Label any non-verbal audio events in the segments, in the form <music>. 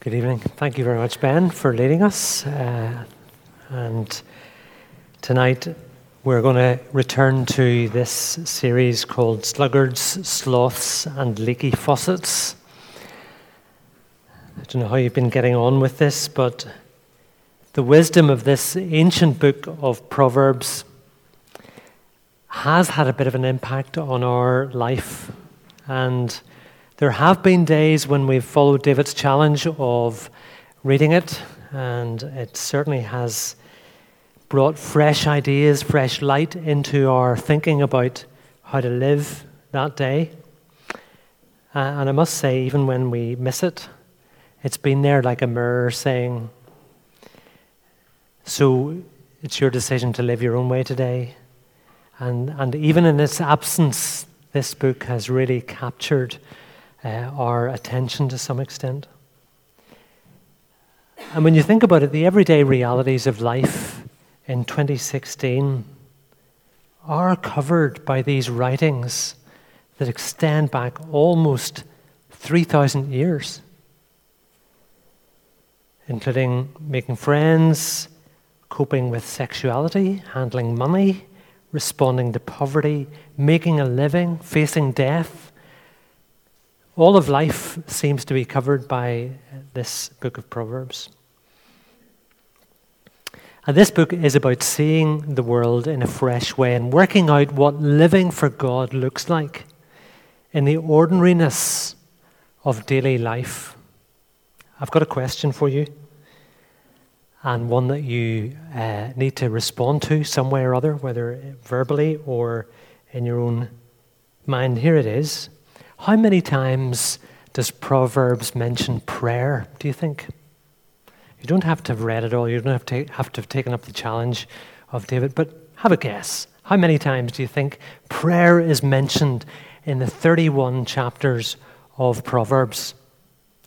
Good evening. Thank you very much, Ben, for leading us. Uh, and tonight we're going to return to this series called Sluggards, Sloths, and Leaky Faucets. I don't know how you've been getting on with this, but the wisdom of this ancient book of Proverbs has had a bit of an impact on our life. And there have been days when we've followed David's challenge of reading it, and it certainly has brought fresh ideas, fresh light into our thinking about how to live that day. Uh, and I must say, even when we miss it, it's been there like a mirror saying, So it's your decision to live your own way today. And, and even in its absence, this book has really captured uh, our attention to some extent. And when you think about it, the everyday realities of life in 2016 are covered by these writings that extend back almost 3,000 years, including making friends, coping with sexuality, handling money, responding to poverty, making a living, facing death all of life seems to be covered by this book of Proverbs. And this book is about seeing the world in a fresh way and working out what living for God looks like in the ordinariness of daily life. I've got a question for you, and one that you uh, need to respond to some way or other, whether verbally or in your own mind. Here it is. How many times does Proverbs mention prayer, do you think? You don't have to have read it all, you don't have to have, to have taken up the challenge of David, but have a guess. How many times do you think prayer is mentioned in the 31 chapters of Proverbs?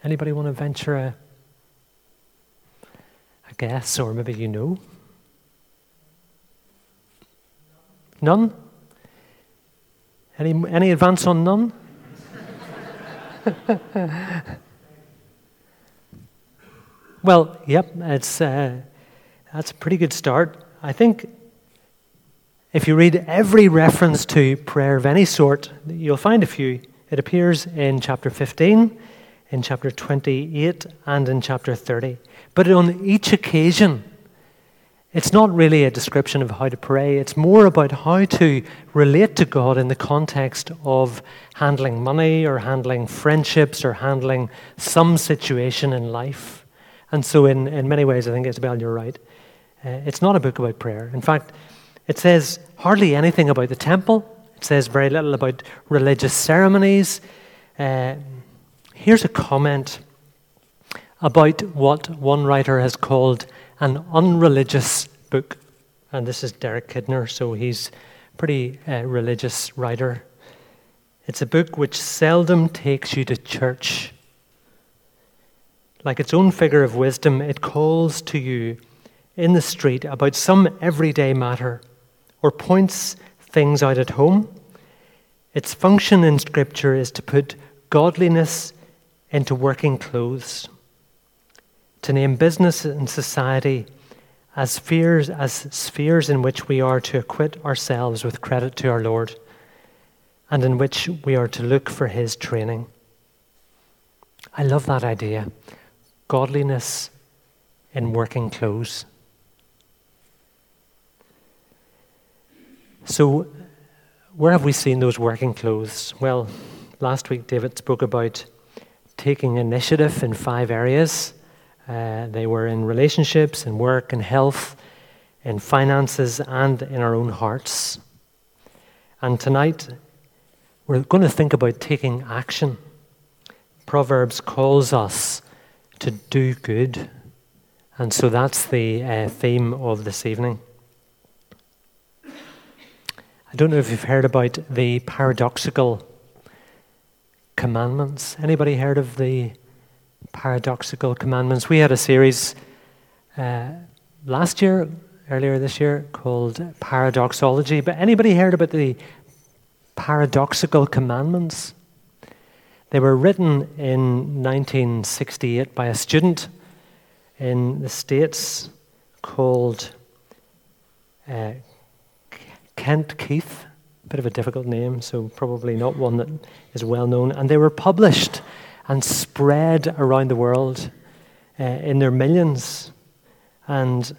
Anybody want to venture a, a guess, or maybe you know? None? Any, any advance on none? <laughs> well, yep, it's, uh, that's a pretty good start. I think if you read every reference to prayer of any sort, you'll find a few. It appears in chapter 15, in chapter 28, and in chapter 30. But on each occasion, it's not really a description of how to pray, it's more about how to relate to God in the context of handling money or handling friendships or handling some situation in life. And so, in, in many ways, I think, Isabel, you're right. Uh, it's not a book about prayer. In fact, it says hardly anything about the temple, it says very little about religious ceremonies. Uh, here's a comment about what one writer has called an unreligious book. And this is Derek Kidner, so he's a pretty uh, religious writer. It's a book which seldom takes you to church. Like its own figure of wisdom, it calls to you in the street about some everyday matter or points things out at home. Its function in Scripture is to put godliness into working clothes to name business and society as spheres, as spheres in which we are to acquit ourselves with credit to our Lord and in which we are to look for His training. I love that idea. Godliness in working clothes. So, where have we seen those working clothes? Well, last week David spoke about taking initiative in five areas uh, they were in relationships, in work, in health, in finances, and in our own hearts. And tonight, we're going to think about taking action. Proverbs calls us to do good. And so that's the uh, theme of this evening. I don't know if you've heard about the paradoxical commandments. Anybody heard of the paradoxical commandments. We had a series uh, last year, earlier this year, called Paradoxology. But anybody heard about the paradoxical commandments? They were written in 1968 by a student in the States called uh, Kent Keith. A bit of a difficult name, so probably not one that is well known. And they were published and spread around the world uh, in their millions. And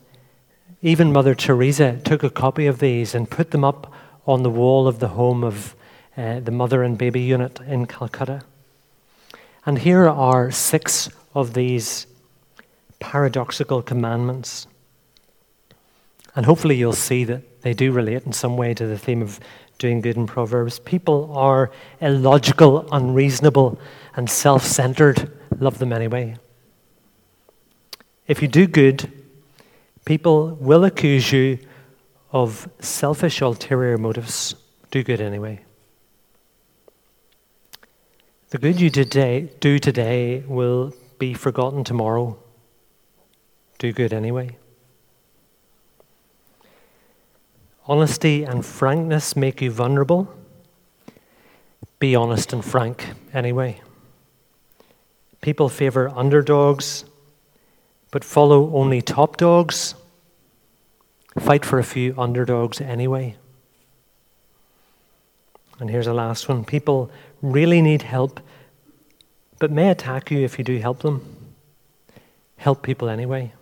even Mother Teresa took a copy of these and put them up on the wall of the home of uh, the mother and baby unit in Calcutta. And here are six of these paradoxical commandments. And hopefully, you'll see that they do relate in some way to the theme of doing good in Proverbs. People are illogical, unreasonable, and self centered. Love them anyway. If you do good, people will accuse you of selfish, ulterior motives. Do good anyway. The good you today, do today will be forgotten tomorrow. Do good anyway. Honesty and frankness make you vulnerable. Be honest and frank anyway. People favor underdogs, but follow only top dogs. Fight for a few underdogs anyway. And here's a last one people really need help, but may attack you if you do help them. Help people anyway.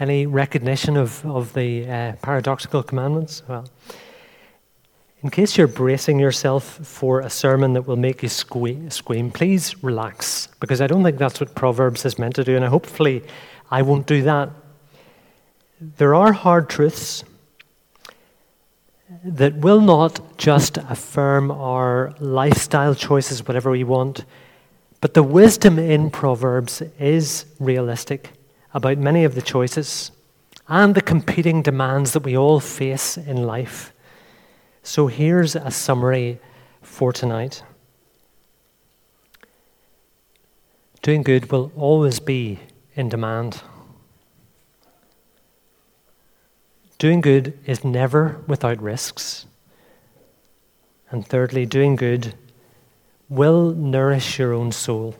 Any recognition of, of the uh, paradoxical commandments? Well, in case you're bracing yourself for a sermon that will make you sque- scream, please relax, because I don't think that's what Proverbs is meant to do, and hopefully I won't do that. There are hard truths that will not just affirm our lifestyle choices, whatever we want, but the wisdom in Proverbs is realistic about many of the choices and the competing demands that we all face in life. So here's a summary for tonight. Doing good will always be in demand. Doing good is never without risks. And thirdly, doing good will nourish your own soul.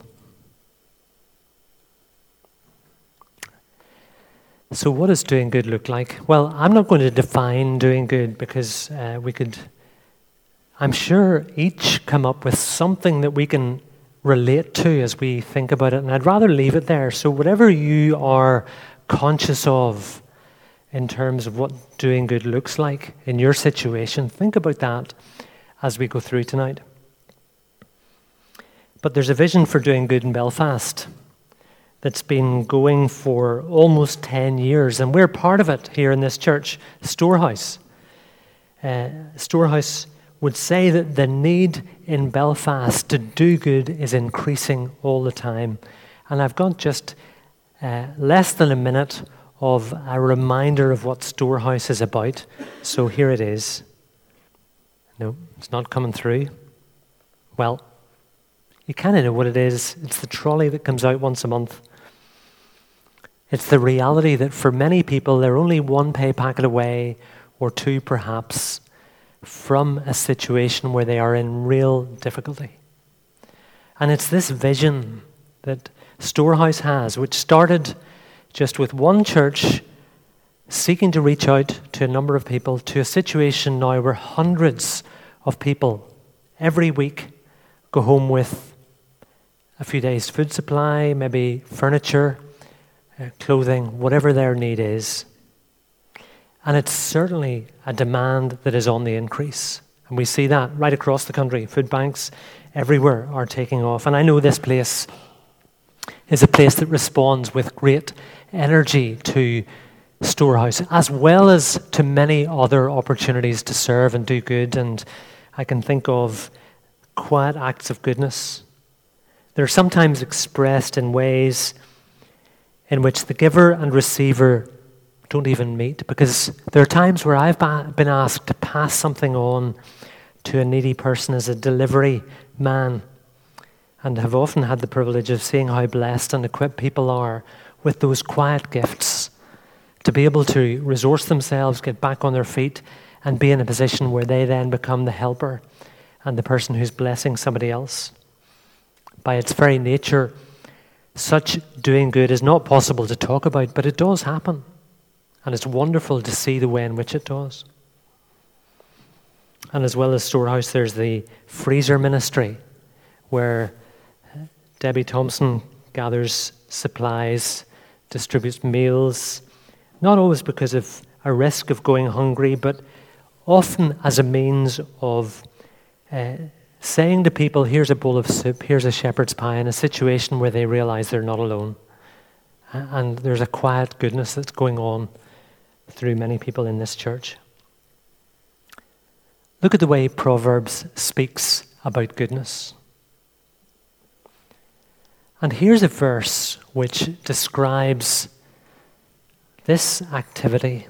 So, what does doing good look like? Well, I'm not going to define doing good because uh, we could, I'm sure, each come up with something that we can relate to as we think about it. And I'd rather leave it there. So, whatever you are conscious of in terms of what doing good looks like in your situation, think about that as we go through tonight. But there's a vision for doing good in Belfast that's been going for almost 10 years, and we're part of it here in this church, Storehouse. Uh, Storehouse would say that the need in Belfast to do good is increasing all the time. And I've got just uh, less than a minute of a reminder of what Storehouse is about. So here it is. No, it's not coming through. Well, you kind of know what it is. It's the trolley that comes out once a month. It's the reality that for many people, they're only one pay packet away, or two perhaps, from a situation where they are in real difficulty. And it's this vision that Storehouse has, which started just with one church seeking to reach out to a number of people, to a situation now where hundreds of people every week go home with a few days' food supply, maybe furniture, uh, clothing, whatever their need is. And it's certainly a demand that is on the increase. And we see that right across the country. Food banks everywhere are taking off. And I know this place is a place that responds with great energy to Storehouse, as well as to many other opportunities to serve and do good. And I can think of quiet acts of goodness. They're sometimes expressed in ways in which the giver and receiver don't even meet. Because there are times where I've been asked to pass something on to a needy person as a delivery man, and have often had the privilege of seeing how blessed and equipped people are with those quiet gifts to be able to resource themselves, get back on their feet, and be in a position where they then become the helper and the person who's blessing somebody else. By its very nature, such doing good is not possible to talk about, but it does happen. And it's wonderful to see the way in which it does. And as well as Storehouse, there's the freezer ministry, where Debbie Thompson gathers supplies, distributes meals, not always because of a risk of going hungry, but often as a means of uh, saying to people, here's a bowl of soup, here's a shepherd's pie, in a situation where they realize they're not alone. And there's a quiet goodness that's going on through many people in this church. Look at the way Proverbs speaks about goodness. And here's a verse which describes this activity.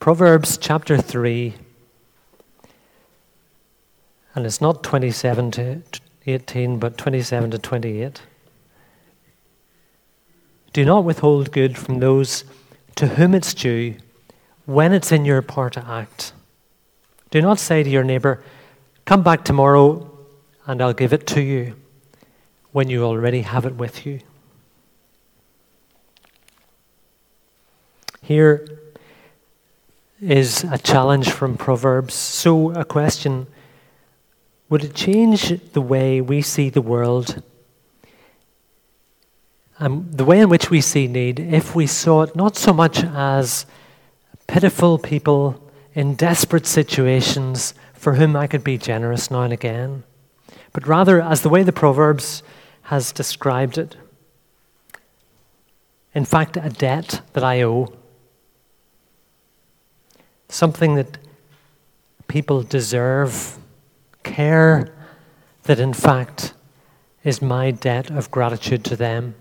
Proverbs chapter 3, and it's not 27 to 18, but 27 to 28. Do not withhold good from those to whom it's due when it's in your power to act. Do not say to your neighbor, Come back tomorrow and I'll give it to you when you already have it with you. Here is a challenge from Proverbs. So, a question Would it change the way we see the world? And the way in which we see need if we saw it not so much as pitiful people in desperate situations for whom I could be generous now and again, but rather as the way the Proverbs has described it. In fact, a debt that I owe something that people deserve, care that in fact is my debt of gratitude to them.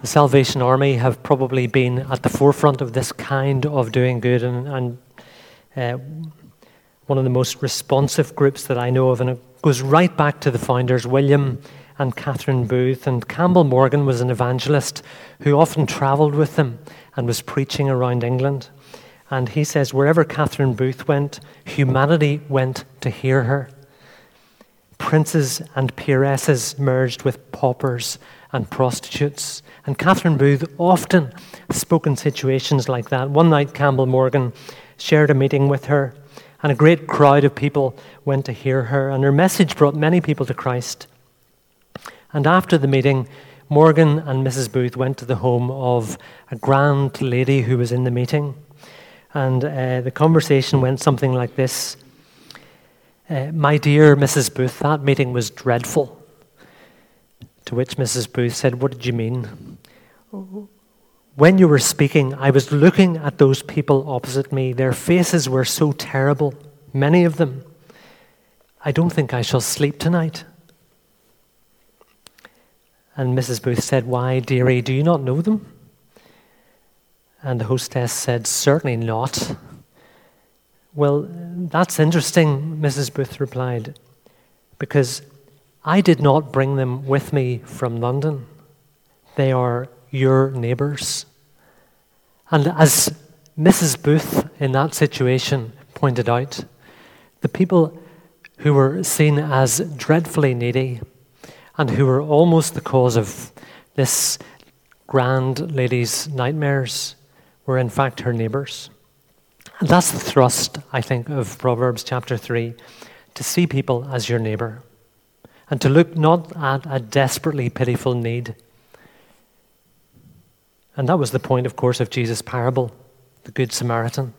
The Salvation Army have probably been at the forefront of this kind of doing good, and, and uh, one of the most responsive groups that I know of, and it goes right back to the founders, William and Catherine Booth. And Campbell Morgan was an evangelist who often traveled with them and was preaching around England. And he says, wherever Catherine Booth went, humanity went to hear her. Princes and peeresses merged with paupers and prostitutes. And Catherine Booth often spoke in situations like that. One night, Campbell Morgan shared a meeting with her, and a great crowd of people went to hear her. And her message brought many people to Christ. And after the meeting, Morgan and Mrs. Booth went to the home of a grand lady who was in the meeting. And uh, the conversation went something like this uh, My dear Mrs. Booth, that meeting was dreadful. To which Mrs. Booth said, What did you mean? When you were speaking, I was looking at those people opposite me. Their faces were so terrible, many of them. I don't think I shall sleep tonight. And Mrs. Booth said, Why, dearie, do you not know them? And the hostess said, Certainly not. Well, that's interesting, Mrs. Booth replied, because I did not bring them with me from London. They are your neighbours. And as Mrs. Booth in that situation pointed out, the people who were seen as dreadfully needy and who were almost the cause of this grand lady's nightmares were in fact her neighbours. And that's the thrust, I think, of Proverbs chapter 3 to see people as your neighbour and to look not at a desperately pitiful need. And that was the point, of course, of Jesus' parable, the Good Samaritan.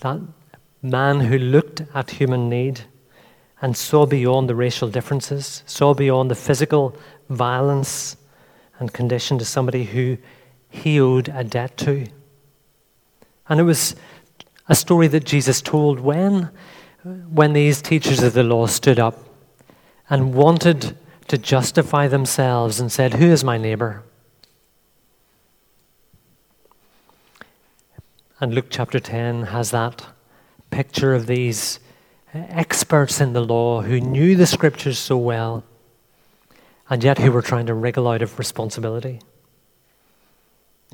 That man who looked at human need and saw beyond the racial differences, saw beyond the physical violence and condition to somebody who he owed a debt to. And it was a story that Jesus told when, when these teachers of the law stood up and wanted to justify themselves and said, Who is my neighbor? And Luke chapter 10 has that picture of these experts in the law who knew the scriptures so well and yet who were trying to wriggle out of responsibility.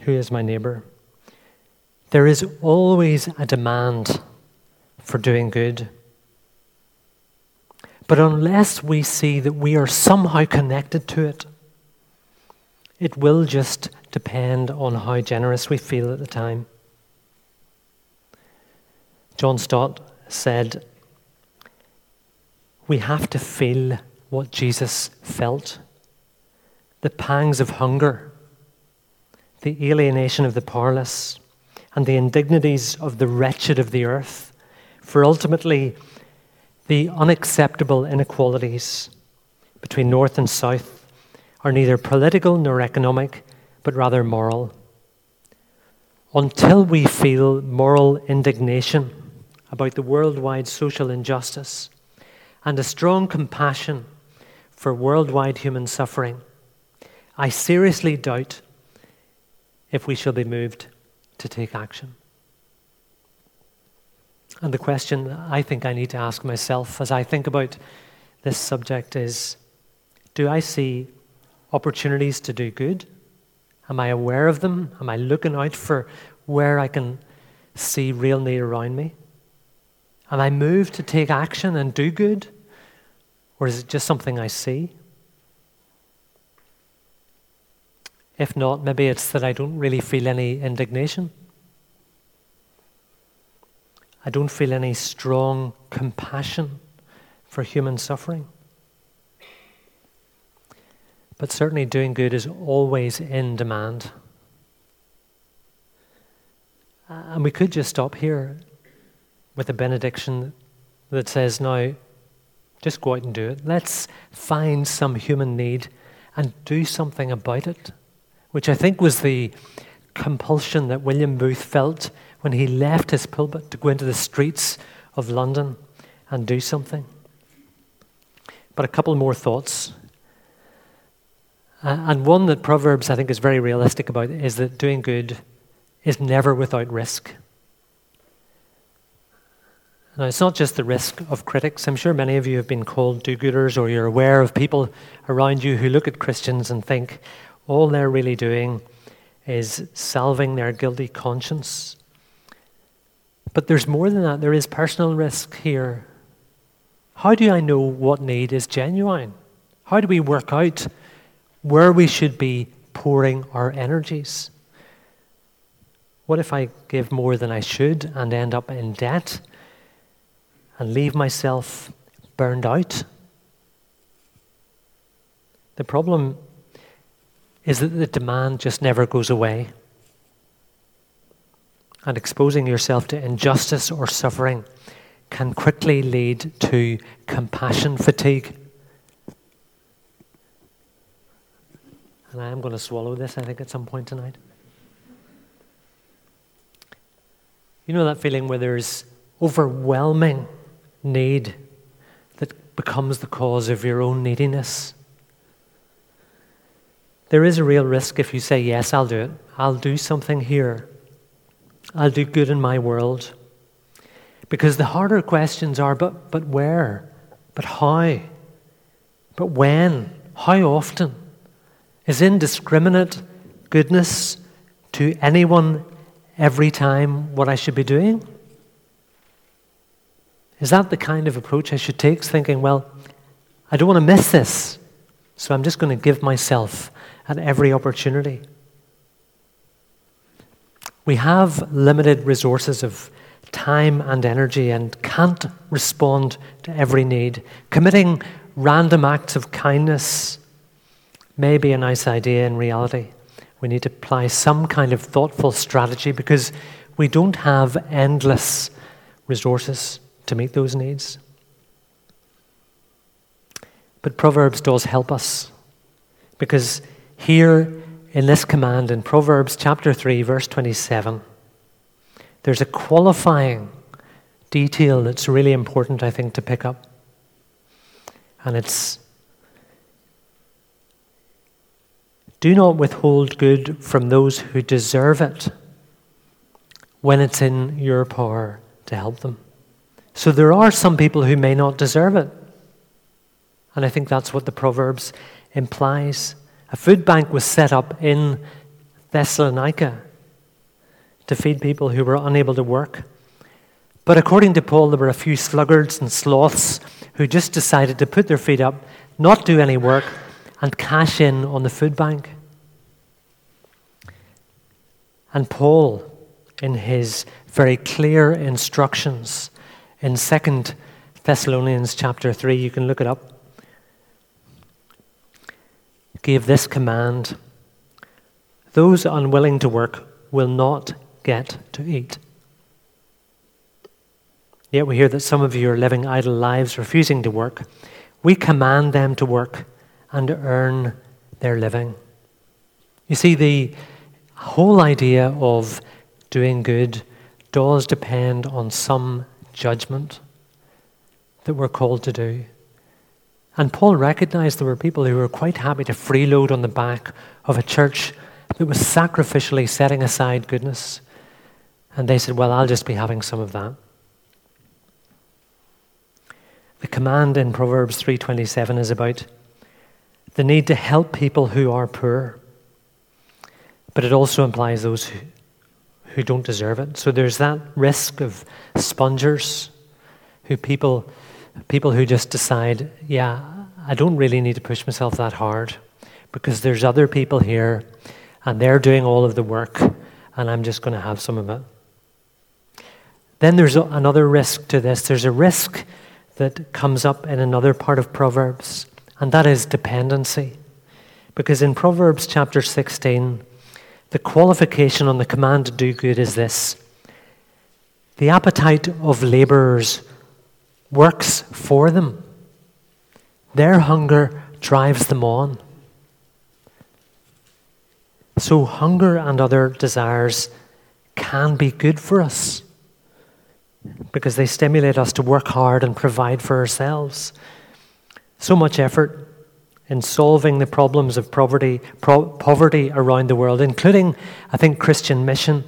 Who is my neighbor? There is always a demand for doing good. But unless we see that we are somehow connected to it, it will just depend on how generous we feel at the time. John Stott said, We have to feel what Jesus felt the pangs of hunger, the alienation of the powerless, and the indignities of the wretched of the earth, for ultimately, the unacceptable inequalities between North and South are neither political nor economic, but rather moral. Until we feel moral indignation about the worldwide social injustice and a strong compassion for worldwide human suffering, I seriously doubt if we shall be moved to take action. And the question I think I need to ask myself as I think about this subject is do I see opportunities to do good? Am I aware of them? Am I looking out for where I can see real need around me? Am I moved to take action and do good? Or is it just something I see? If not, maybe it's that I don't really feel any indignation. I don't feel any strong compassion for human suffering. But certainly, doing good is always in demand. And we could just stop here with a benediction that says, now, just go out and do it. Let's find some human need and do something about it, which I think was the compulsion that William Booth felt when he left his pulpit to go into the streets of London and do something. But a couple more thoughts. Uh, and one that Proverbs, I think, is very realistic about is that doing good is never without risk. Now, it's not just the risk of critics. I'm sure many of you have been called do gooders, or you're aware of people around you who look at Christians and think all they're really doing is salving their guilty conscience but there's more than that. There is personal risk here. How do I know what need is genuine? How do we work out where we should be pouring our energies? What if I give more than I should and end up in debt and leave myself burned out? The problem is that the demand just never goes away and exposing yourself to injustice or suffering can quickly lead to compassion fatigue. And I am going to swallow this, I think, at some point tonight. You know that feeling where there's overwhelming need that becomes the cause of your own neediness? There is a real risk if you say, Yes, I'll do it. I'll do something here. I'll do good in my world. Because the harder questions are but, but where? But how? But when? How often? Is indiscriminate goodness to anyone every time what I should be doing? Is that the kind of approach I should take? Thinking, well, I don't want to miss this, so I'm just going to give myself at every opportunity. We have limited resources of time and energy and can't respond to every need. Committing random acts of kindness may be a nice idea in reality. We need to apply some kind of thoughtful strategy because we don't have endless resources to meet those needs. But Proverbs does help us because here in this command in Proverbs chapter 3, verse 27, there's a qualifying detail that's really important, I think, to pick up. And it's do not withhold good from those who deserve it when it's in your power to help them. So there are some people who may not deserve it. And I think that's what the Proverbs implies. A food bank was set up in Thessalonica to feed people who were unable to work. But according to Paul, there were a few sluggards and sloths who just decided to put their feet up, not do any work, and cash in on the food bank. And Paul, in his very clear instructions in 2 Thessalonians chapter 3, you can look it up, gave this command Those unwilling to work will not get to eat. Yet we hear that some of you are living idle lives, refusing to work. We command them to work and earn their living. You see, the whole idea of doing good does depend on some judgment that we're called to do. And Paul recognized there were people who were quite happy to freeload on the back of a church that was sacrificially setting aside goodness. And they said, Well, I'll just be having some of that. The command in Proverbs 3:27 is about the need to help people who are poor. But it also implies those who, who don't deserve it. So there's that risk of spongers, who people people who just decide, yeah, I don't really need to push myself that hard because there's other people here and they're doing all of the work and I'm just going to have some of it. Then there's another risk to this. There's a risk that comes up in another part of Proverbs, and that is dependency. Because in Proverbs chapter 16, the qualification on the command to do good is this the appetite of laborers works for them, their hunger drives them on. So, hunger and other desires can be good for us because they stimulate us to work hard and provide for ourselves. So much effort in solving the problems of poverty, pro- poverty around the world, including, I think, Christian mission,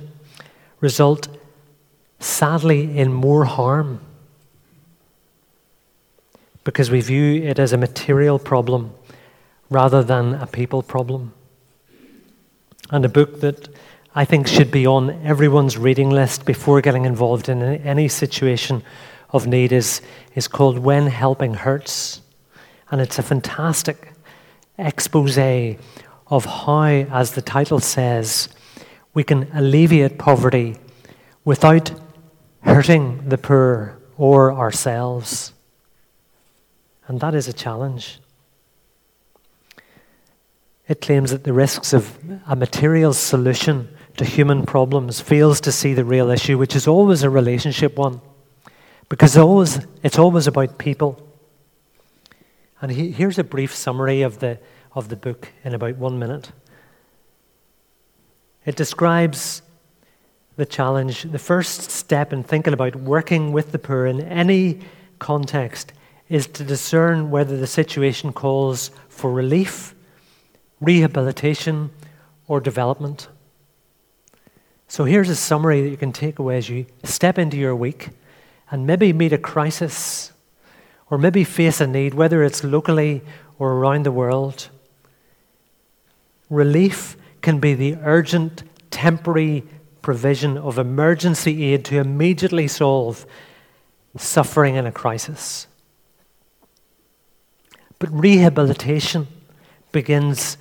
result sadly in more harm because we view it as a material problem rather than a people problem. And a book that I think should be on everyone's reading list before getting involved in any situation of need is, is called When Helping Hurts. And it's a fantastic expose of how, as the title says, we can alleviate poverty without hurting the poor or ourselves. And that is a challenge. It claims that the risks of a material solution to human problems fails to see the real issue, which is always a relationship one, because always, it's always about people. And he, here's a brief summary of the, of the book in about one minute. It describes the challenge, the first step in thinking about working with the poor in any context is to discern whether the situation calls for relief, rehabilitation, or development. So here's a summary that you can take away as you step into your week and maybe meet a crisis or maybe face a need, whether it's locally or around the world. Relief can be the urgent, temporary provision of emergency aid to immediately solve suffering in a crisis. But rehabilitation begins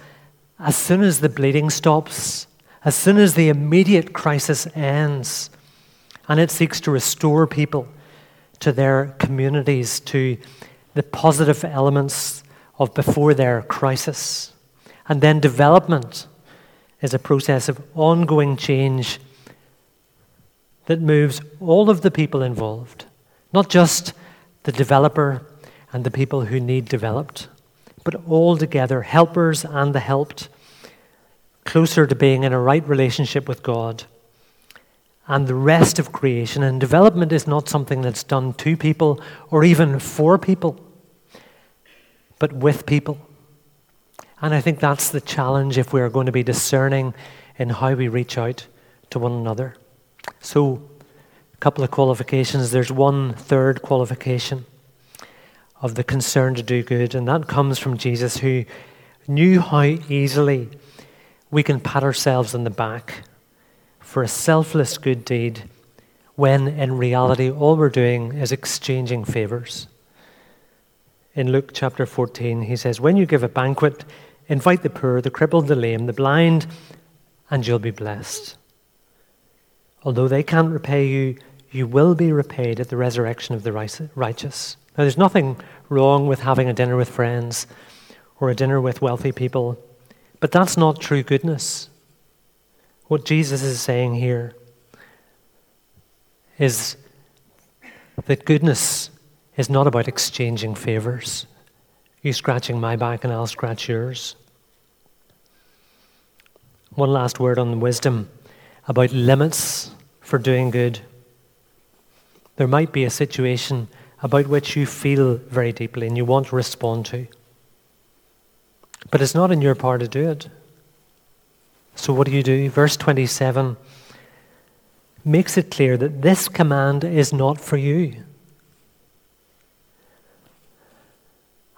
as soon as the bleeding stops as soon as the immediate crisis ends and it seeks to restore people to their communities, to the positive elements of before their crisis. And then development is a process of ongoing change that moves all of the people involved, not just the developer and the people who need developed, but all together, helpers and the helped closer to being in a right relationship with God and the rest of creation. And development is not something that's done to people or even for people, but with people. And I think that's the challenge if we are going to be discerning in how we reach out to one another. So, a couple of qualifications. There's one third qualification of the concern to do good, and that comes from Jesus, who knew how easily we can pat ourselves on the back for a selfless good deed when in reality all we're doing is exchanging favors. In Luke chapter 14, he says, When you give a banquet, invite the poor, the crippled, the lame, the blind, and you'll be blessed. Although they can't repay you, you will be repaid at the resurrection of the righteous. Now, there's nothing wrong with having a dinner with friends or a dinner with wealthy people, but that's not true goodness. What Jesus is saying here is that goodness is not about exchanging favors. You scratching my back and I'll scratch yours. One last word on wisdom about limits for doing good. There might be a situation about which you feel very deeply and you want to respond to. But it's not in your power to do it. So, what do you do? Verse 27 makes it clear that this command is not for you.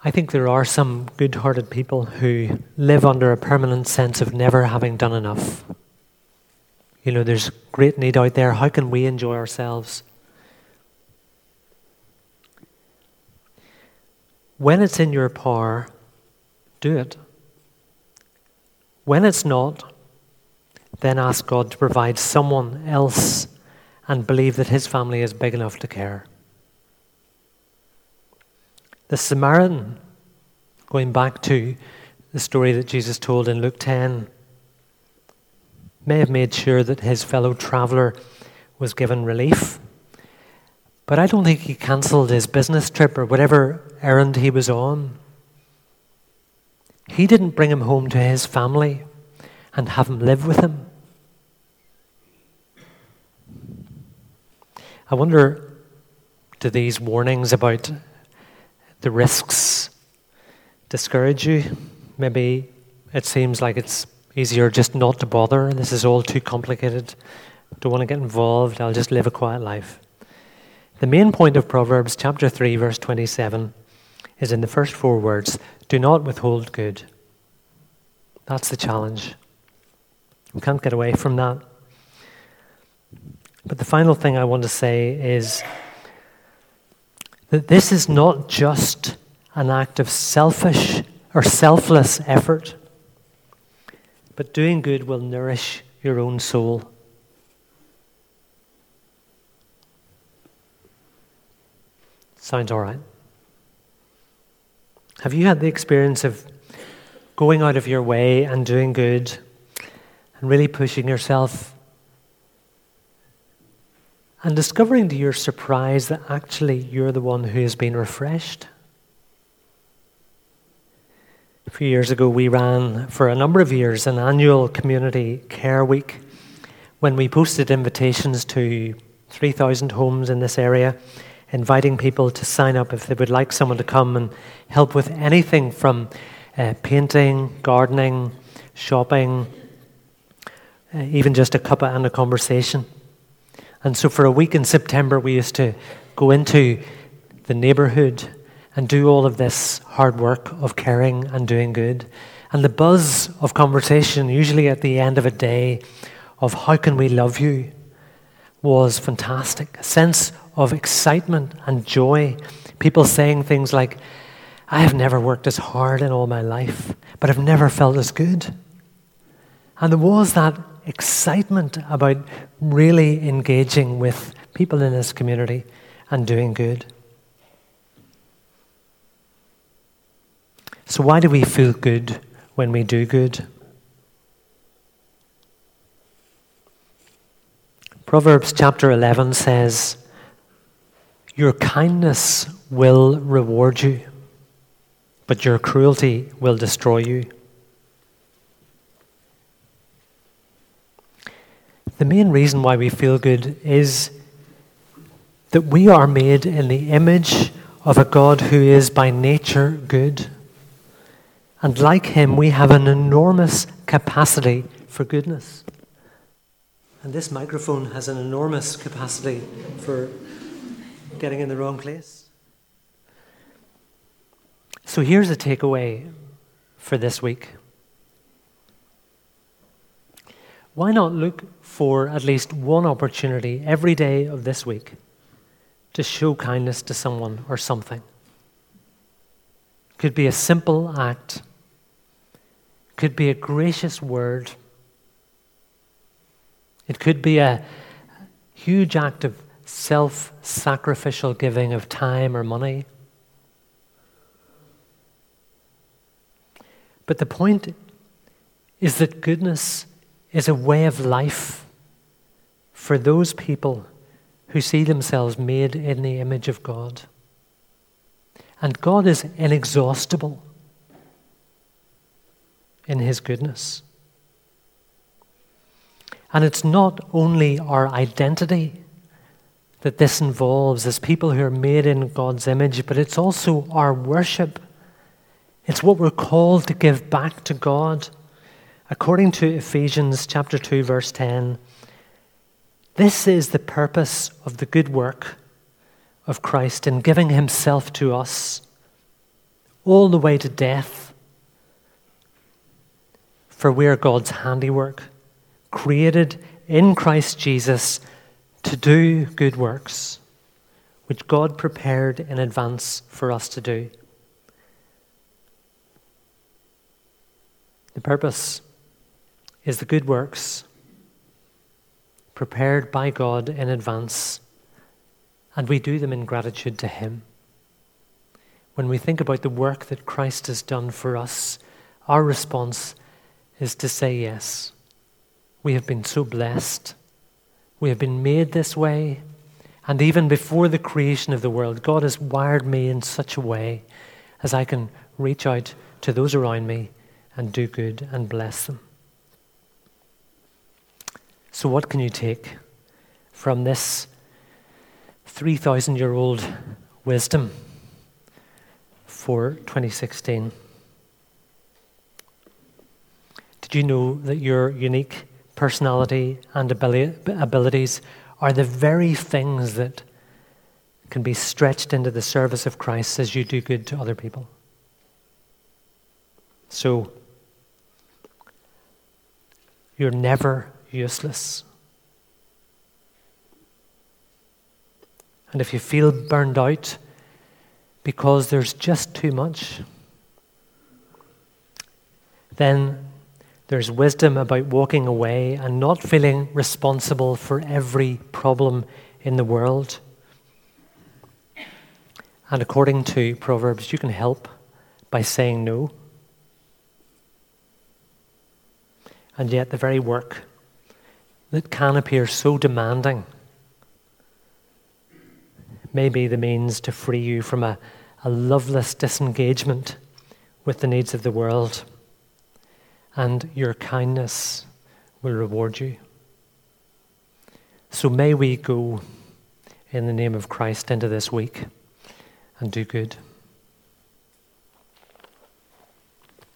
I think there are some good hearted people who live under a permanent sense of never having done enough. You know, there's great need out there. How can we enjoy ourselves? When it's in your power, do it. When it's not, then ask God to provide someone else and believe that his family is big enough to care. The Samaritan, going back to the story that Jesus told in Luke 10, may have made sure that his fellow traveller was given relief. But I don't think he cancelled his business trip or whatever errand he was on. He didn't bring him home to his family and have him live with him. I wonder do these warnings about the risks discourage you? Maybe it seems like it's easier just not to bother. This is all too complicated. Don't want to get involved. I'll just live a quiet life. The main point of Proverbs chapter 3, verse 27 is in the first four words do not withhold good. That's the challenge. We can't get away from that. But the final thing I want to say is that this is not just an act of selfish or selfless effort, but doing good will nourish your own soul. Sounds all right. Have you had the experience of going out of your way and doing good and really pushing yourself and discovering to your surprise that actually you're the one who has been refreshed. A few years ago, we ran for a number of years an annual community care week when we posted invitations to 3,000 homes in this area, inviting people to sign up if they would like someone to come and help with anything from uh, painting, gardening, shopping, uh, even just a cuppa and a conversation. And so for a week in September, we used to go into the neighborhood and do all of this hard work of caring and doing good. And the buzz of conversation, usually at the end of a day, of how can we love you, was fantastic. A sense of excitement and joy. People saying things like, I have never worked as hard in all my life, but I've never felt as good. And there was that excitement about really engaging with people in this community and doing good. So, why do we feel good when we do good? Proverbs chapter 11 says, Your kindness will reward you, but your cruelty will destroy you. The main reason why we feel good is that we are made in the image of a God who is by nature good. And like him, we have an enormous capacity for goodness. And this microphone has an enormous capacity for getting in the wrong place. So here's a takeaway for this week why not look for at least one opportunity every day of this week to show kindness to someone or something? Could be a simple act, could be a gracious word, it could be a huge act of self sacrificial giving of time or money. But the point is that goodness is a way of life for those people who see themselves made in the image of God. And God is inexhaustible in His goodness. And it's not only our identity that this involves as people who are made in God's image, but it's also our worship. It's what we're called to give back to God. According to Ephesians chapter 2 verse 10, this is the purpose of the good work of Christ in giving himself to us all the way to death. For we are God's handiwork, created in Christ Jesus to do good works, which God prepared in advance for us to do. The purpose is the good works prepared by God in advance, and we do them in gratitude to Him. When we think about the work that Christ has done for us, our response is to say yes. We have been so blessed. We have been made this way. And even before the creation of the world, God has wired me in such a way as I can reach out to those around me and do good and bless them. So, what can you take from this 3,000 year old wisdom for 2016? Did you know that your unique personality and abilities are the very things that can be stretched into the service of Christ as you do good to other people? So, you're never useless. And if you feel burned out because there's just too much, then there's wisdom about walking away and not feeling responsible for every problem in the world. And according to Proverbs, you can help by saying no. And yet, the very work that can appear so demanding may be the means to free you from a, a loveless disengagement with the needs of the world. And your kindness will reward you. So may we go in the name of Christ into this week and do good.